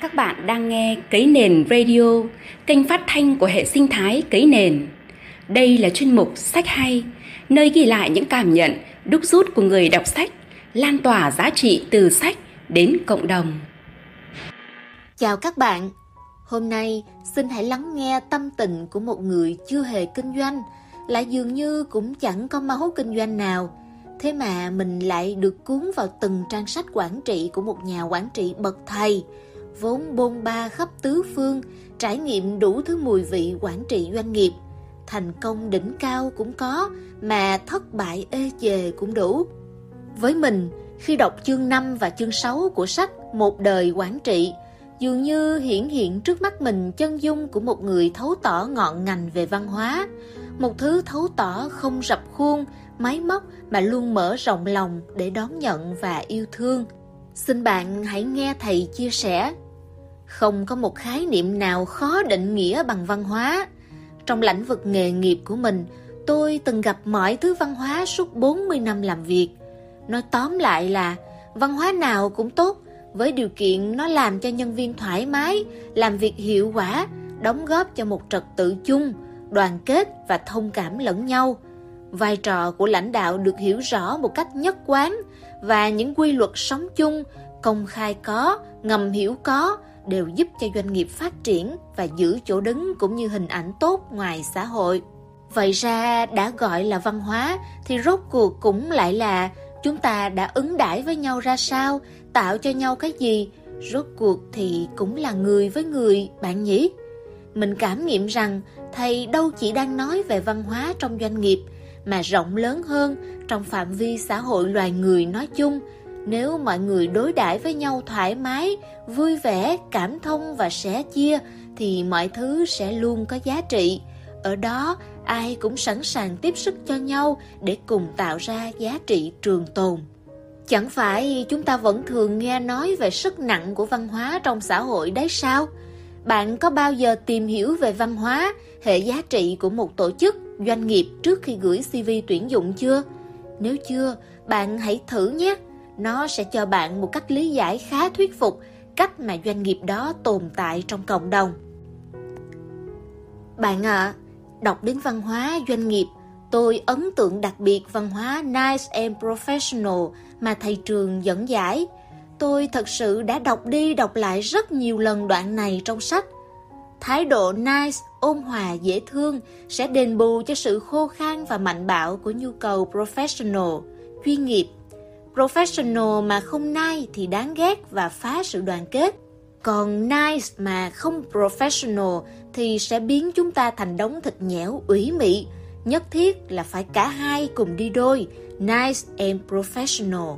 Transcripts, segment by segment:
Các bạn đang nghe Cấy Nền Radio, kênh phát thanh của hệ sinh thái Cấy Nền. Đây là chuyên mục Sách Hay, nơi ghi lại những cảm nhận, đúc rút của người đọc sách, lan tỏa giá trị từ sách đến cộng đồng. Chào các bạn, hôm nay xin hãy lắng nghe tâm tình của một người chưa hề kinh doanh, lại dường như cũng chẳng có máu kinh doanh nào. Thế mà mình lại được cuốn vào từng trang sách quản trị của một nhà quản trị bậc thầy, vốn bôn ba khắp tứ phương, trải nghiệm đủ thứ mùi vị quản trị doanh nghiệp. Thành công đỉnh cao cũng có, mà thất bại ê chề cũng đủ. Với mình, khi đọc chương 5 và chương 6 của sách Một đời quản trị, dường như hiển hiện trước mắt mình chân dung của một người thấu tỏ ngọn ngành về văn hóa, một thứ thấu tỏ không rập khuôn, máy móc mà luôn mở rộng lòng để đón nhận và yêu thương. Xin bạn hãy nghe thầy chia sẻ. Không có một khái niệm nào khó định nghĩa bằng văn hóa. Trong lĩnh vực nghề nghiệp của mình, tôi từng gặp mọi thứ văn hóa suốt 40 năm làm việc. Nói tóm lại là văn hóa nào cũng tốt với điều kiện nó làm cho nhân viên thoải mái, làm việc hiệu quả, đóng góp cho một trật tự chung, đoàn kết và thông cảm lẫn nhau. Vai trò của lãnh đạo được hiểu rõ một cách nhất quán và những quy luật sống chung, công khai có, ngầm hiểu có đều giúp cho doanh nghiệp phát triển và giữ chỗ đứng cũng như hình ảnh tốt ngoài xã hội. Vậy ra đã gọi là văn hóa thì rốt cuộc cũng lại là chúng ta đã ứng đãi với nhau ra sao, tạo cho nhau cái gì, rốt cuộc thì cũng là người với người, bạn nhỉ? Mình cảm nghiệm rằng thầy đâu chỉ đang nói về văn hóa trong doanh nghiệp, mà rộng lớn hơn trong phạm vi xã hội loài người nói chung. Nếu mọi người đối đãi với nhau thoải mái, vui vẻ, cảm thông và sẻ chia, thì mọi thứ sẽ luôn có giá trị. Ở đó, ai cũng sẵn sàng tiếp sức cho nhau để cùng tạo ra giá trị trường tồn. Chẳng phải chúng ta vẫn thường nghe nói về sức nặng của văn hóa trong xã hội đấy sao? Bạn có bao giờ tìm hiểu về văn hóa, hệ giá trị của một tổ chức, doanh nghiệp trước khi gửi CV tuyển dụng chưa? Nếu chưa, bạn hãy thử nhé. Nó sẽ cho bạn một cách lý giải khá thuyết phục cách mà doanh nghiệp đó tồn tại trong cộng đồng. Bạn ạ, à, đọc đến văn hóa doanh nghiệp, tôi ấn tượng đặc biệt văn hóa Nice and Professional mà thầy trường dẫn giải. Tôi thật sự đã đọc đi đọc lại rất nhiều lần đoạn này trong sách. Thái độ nice, ôn hòa, dễ thương sẽ đền bù cho sự khô khan và mạnh bạo của nhu cầu professional, chuyên nghiệp. Professional mà không nice thì đáng ghét và phá sự đoàn kết. Còn nice mà không professional thì sẽ biến chúng ta thành đống thịt nhẽo ủy mị. Nhất thiết là phải cả hai cùng đi đôi, nice and professional.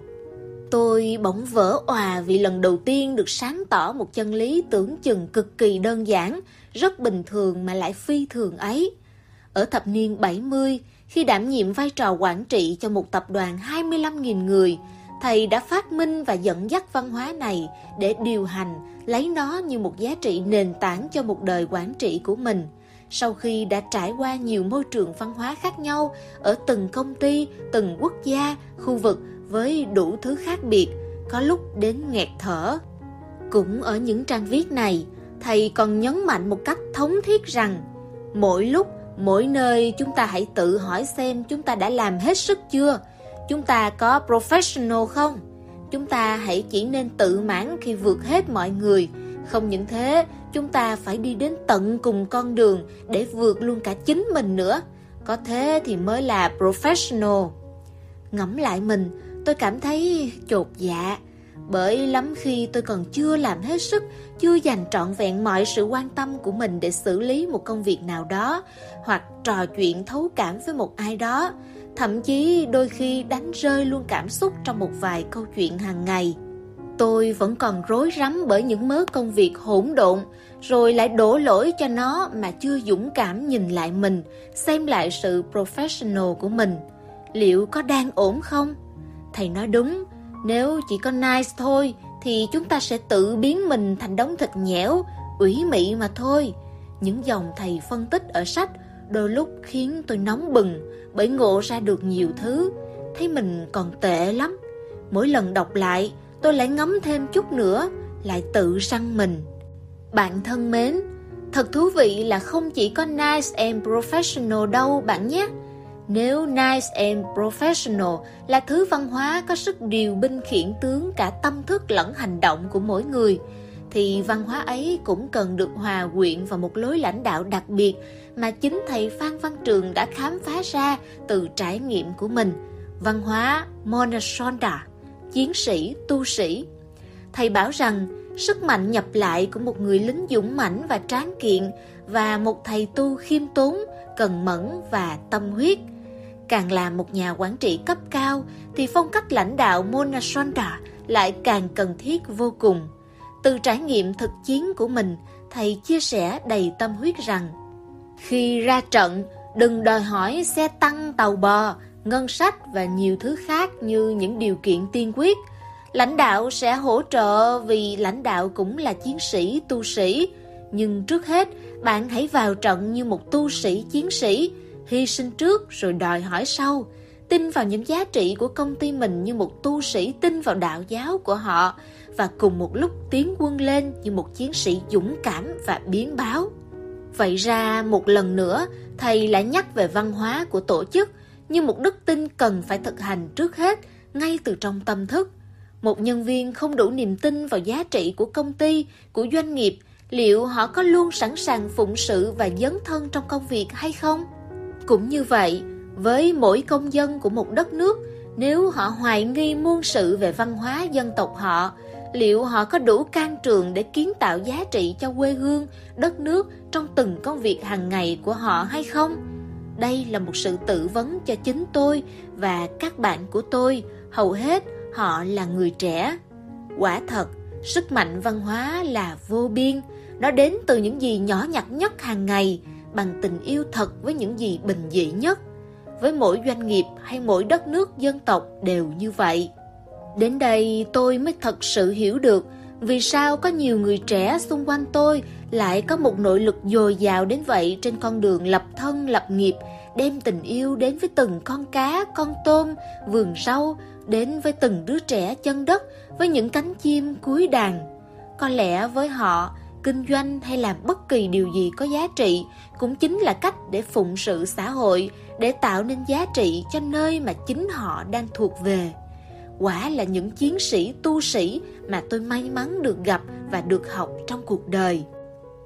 Tôi bỗng vỡ òa vì lần đầu tiên được sáng tỏ một chân lý tưởng chừng cực kỳ đơn giản, rất bình thường mà lại phi thường ấy. Ở thập niên 70, khi đảm nhiệm vai trò quản trị cho một tập đoàn 25.000 người, thầy đã phát minh và dẫn dắt văn hóa này để điều hành, lấy nó như một giá trị nền tảng cho một đời quản trị của mình. Sau khi đã trải qua nhiều môi trường văn hóa khác nhau ở từng công ty, từng quốc gia, khu vực với đủ thứ khác biệt, có lúc đến nghẹt thở. Cũng ở những trang viết này, thầy còn nhấn mạnh một cách thống thiết rằng mỗi lúc, mỗi nơi chúng ta hãy tự hỏi xem chúng ta đã làm hết sức chưa, chúng ta có professional không? Chúng ta hãy chỉ nên tự mãn khi vượt hết mọi người, không những thế, chúng ta phải đi đến tận cùng con đường để vượt luôn cả chính mình nữa. Có thế thì mới là professional. Ngẫm lại mình, tôi cảm thấy chột dạ bởi lắm khi tôi còn chưa làm hết sức chưa dành trọn vẹn mọi sự quan tâm của mình để xử lý một công việc nào đó hoặc trò chuyện thấu cảm với một ai đó. Thậm chí đôi khi đánh rơi luôn cảm xúc trong một vài câu chuyện hàng ngày. Tôi vẫn còn rối rắm bởi những mớ công việc hỗn độn rồi lại đổ lỗi cho nó mà chưa dũng cảm nhìn lại mình xem lại sự professional của mình. Liệu có đang ổn không? Thầy nói đúng, nếu chỉ có nice thôi thì chúng ta sẽ tự biến mình thành đống thịt nhẽo, ủy mị mà thôi. Những dòng thầy phân tích ở sách đôi lúc khiến tôi nóng bừng bởi ngộ ra được nhiều thứ, thấy mình còn tệ lắm. Mỗi lần đọc lại, tôi lại ngấm thêm chút nữa, lại tự răng mình. Bạn thân mến, thật thú vị là không chỉ có nice and professional đâu bạn nhé. Nếu nice and professional là thứ văn hóa có sức điều binh khiển tướng cả tâm thức lẫn hành động của mỗi người, thì văn hóa ấy cũng cần được hòa quyện vào một lối lãnh đạo đặc biệt mà chính thầy Phan Văn Trường đã khám phá ra từ trải nghiệm của mình. Văn hóa Monasonda, chiến sĩ, tu sĩ. Thầy bảo rằng sức mạnh nhập lại của một người lính dũng mãnh và tráng kiện và một thầy tu khiêm tốn, cần mẫn và tâm huyết. Càng là một nhà quản trị cấp cao thì phong cách lãnh đạo Mona Sonda lại càng cần thiết vô cùng. Từ trải nghiệm thực chiến của mình, thầy chia sẻ đầy tâm huyết rằng khi ra trận, đừng đòi hỏi xe tăng tàu bò, ngân sách và nhiều thứ khác như những điều kiện tiên quyết. Lãnh đạo sẽ hỗ trợ vì lãnh đạo cũng là chiến sĩ, tu sĩ. Nhưng trước hết, bạn hãy vào trận như một tu sĩ, chiến sĩ, hy sinh trước rồi đòi hỏi sau. Tin vào những giá trị của công ty mình như một tu sĩ tin vào đạo giáo của họ và cùng một lúc tiến quân lên như một chiến sĩ dũng cảm và biến báo. Vậy ra một lần nữa, thầy lại nhắc về văn hóa của tổ chức như một đức tin cần phải thực hành trước hết ngay từ trong tâm thức. Một nhân viên không đủ niềm tin vào giá trị của công ty, của doanh nghiệp, liệu họ có luôn sẵn sàng phụng sự và dấn thân trong công việc hay không? Cũng như vậy, với mỗi công dân của một đất nước, nếu họ hoài nghi muôn sự về văn hóa dân tộc họ, liệu họ có đủ can trường để kiến tạo giá trị cho quê hương, đất nước trong từng công việc hàng ngày của họ hay không? Đây là một sự tự vấn cho chính tôi và các bạn của tôi, hầu hết họ là người trẻ. Quả thật, sức mạnh văn hóa là vô biên, nó đến từ những gì nhỏ nhặt nhất hàng ngày, bằng tình yêu thật với những gì bình dị nhất. Với mỗi doanh nghiệp hay mỗi đất nước dân tộc đều như vậy. Đến đây tôi mới thật sự hiểu được vì sao có nhiều người trẻ xung quanh tôi lại có một nội lực dồi dào đến vậy trên con đường lập thân lập nghiệp, đem tình yêu đến với từng con cá, con tôm, vườn rau, đến với từng đứa trẻ chân đất, với những cánh chim cuối đàn. Có lẽ với họ, kinh doanh hay làm bất kỳ điều gì có giá trị cũng chính là cách để phụng sự xã hội, để tạo nên giá trị cho nơi mà chính họ đang thuộc về quả là những chiến sĩ tu sĩ mà tôi may mắn được gặp và được học trong cuộc đời.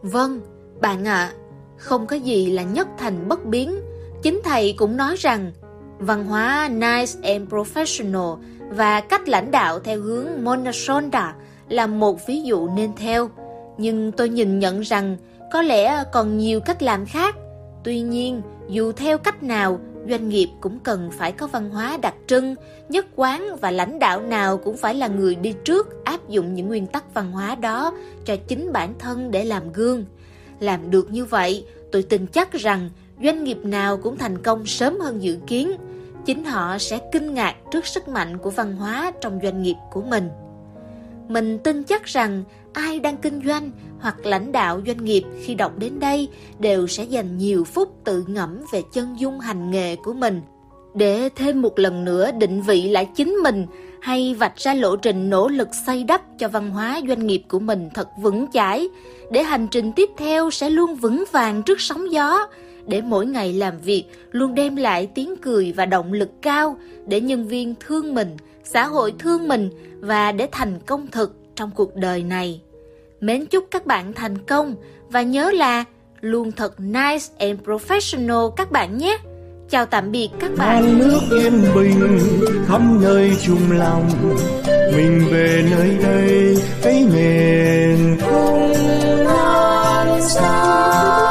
Vâng, bạn ạ, à, không có gì là nhất thành bất biến. Chính thầy cũng nói rằng văn hóa nice and professional và cách lãnh đạo theo hướng Monasonda là một ví dụ nên theo. Nhưng tôi nhìn nhận rằng có lẽ còn nhiều cách làm khác. Tuy nhiên, dù theo cách nào doanh nghiệp cũng cần phải có văn hóa đặc trưng, nhất quán và lãnh đạo nào cũng phải là người đi trước áp dụng những nguyên tắc văn hóa đó cho chính bản thân để làm gương. Làm được như vậy, tôi tin chắc rằng doanh nghiệp nào cũng thành công sớm hơn dự kiến. Chính họ sẽ kinh ngạc trước sức mạnh của văn hóa trong doanh nghiệp của mình. Mình tin chắc rằng ai đang kinh doanh hoặc lãnh đạo doanh nghiệp khi đọc đến đây đều sẽ dành nhiều phút tự ngẫm về chân dung hành nghề của mình. Để thêm một lần nữa định vị lại chính mình hay vạch ra lộ trình nỗ lực xây đắp cho văn hóa doanh nghiệp của mình thật vững chãi, để hành trình tiếp theo sẽ luôn vững vàng trước sóng gió, để mỗi ngày làm việc luôn đem lại tiếng cười và động lực cao để nhân viên thương mình xã hội thương mình và để thành công thực trong cuộc đời này. Mến chúc các bạn thành công và nhớ là luôn thật nice and professional các bạn nhé. Chào tạm biệt các bạn. Mang nước yên bình, khắp nơi chung lòng. Mình về nơi đây, cái miền không non xa.